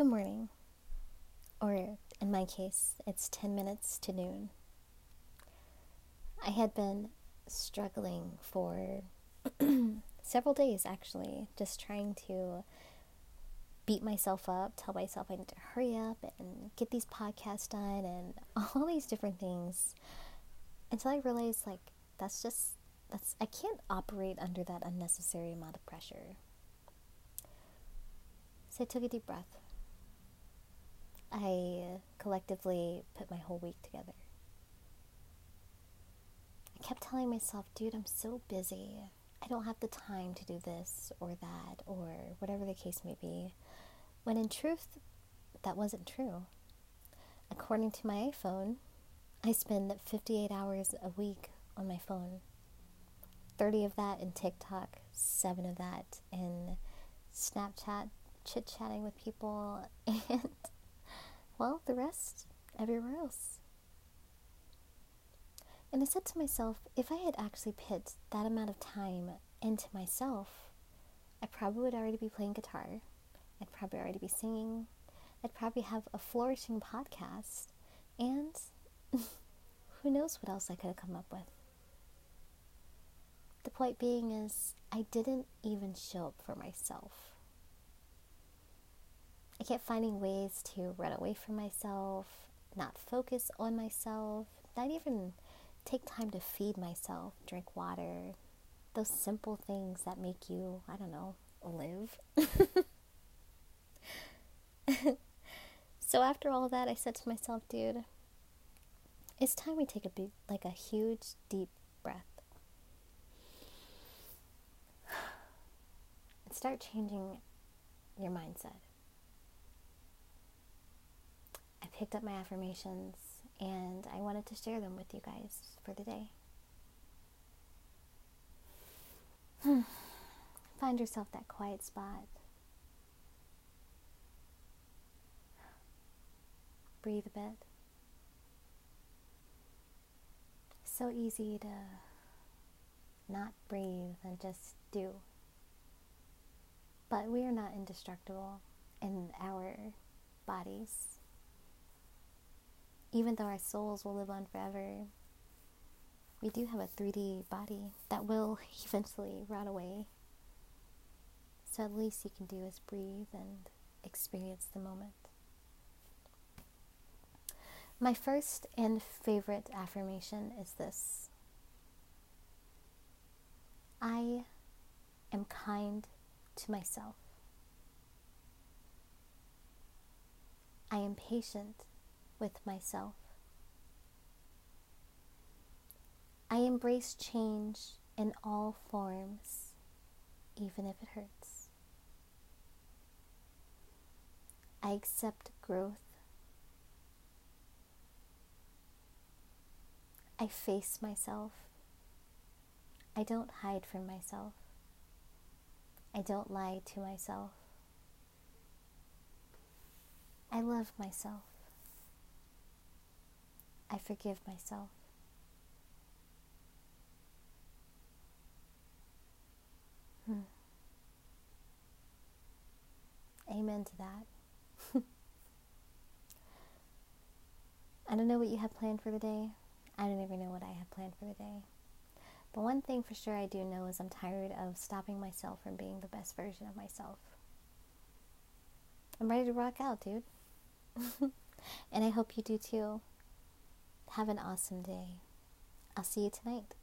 Good morning. Or in my case, it's 10 minutes to noon. I had been struggling for several days actually, just trying to beat myself up, tell myself I need to hurry up and get these podcasts done and all these different things until I realized like that's just that's I can't operate under that unnecessary amount of pressure. So I took a deep breath. I collectively put my whole week together. I kept telling myself, dude, I'm so busy. I don't have the time to do this or that or whatever the case may be. When in truth, that wasn't true. According to my iPhone, I spend 58 hours a week on my phone. 30 of that in TikTok, 7 of that in Snapchat, chit chatting with people, and, well, the rest everywhere else. And I said to myself, if I had actually put that amount of time into myself, I probably would already be playing guitar. I'd probably already be singing. I'd probably have a flourishing podcast. And who knows what else I could have come up with. The point being is, I didn't even show up for myself. I kept finding ways to run away from myself, not focus on myself, not even take time to feed myself, drink water, those simple things that make you, I don't know, live. so after all that, I said to myself, dude, it's time we take a big, like a huge, deep breath. And start changing your mindset. I picked up my affirmations and I wanted to share them with you guys for today. Hmm. Find yourself that quiet spot. Breathe a bit. So easy to not breathe and just do. But we are not indestructible in our bodies even though our souls will live on forever, we do have a 3D body that will eventually rot away. So at least you can do is breathe and experience the moment. My first and favorite affirmation is this I am kind to myself. I am patient with myself. I embrace change in all forms, even if it hurts. I accept growth. I face myself. I don't hide from myself. I don't lie to myself. I love myself. I forgive myself. Hmm. Amen to that. I don't know what you have planned for the day. I don't even know what I have planned for the day. But one thing for sure I do know is I'm tired of stopping myself from being the best version of myself. I'm ready to rock out, dude. and I hope you do too. Have an awesome day. I'll see you tonight.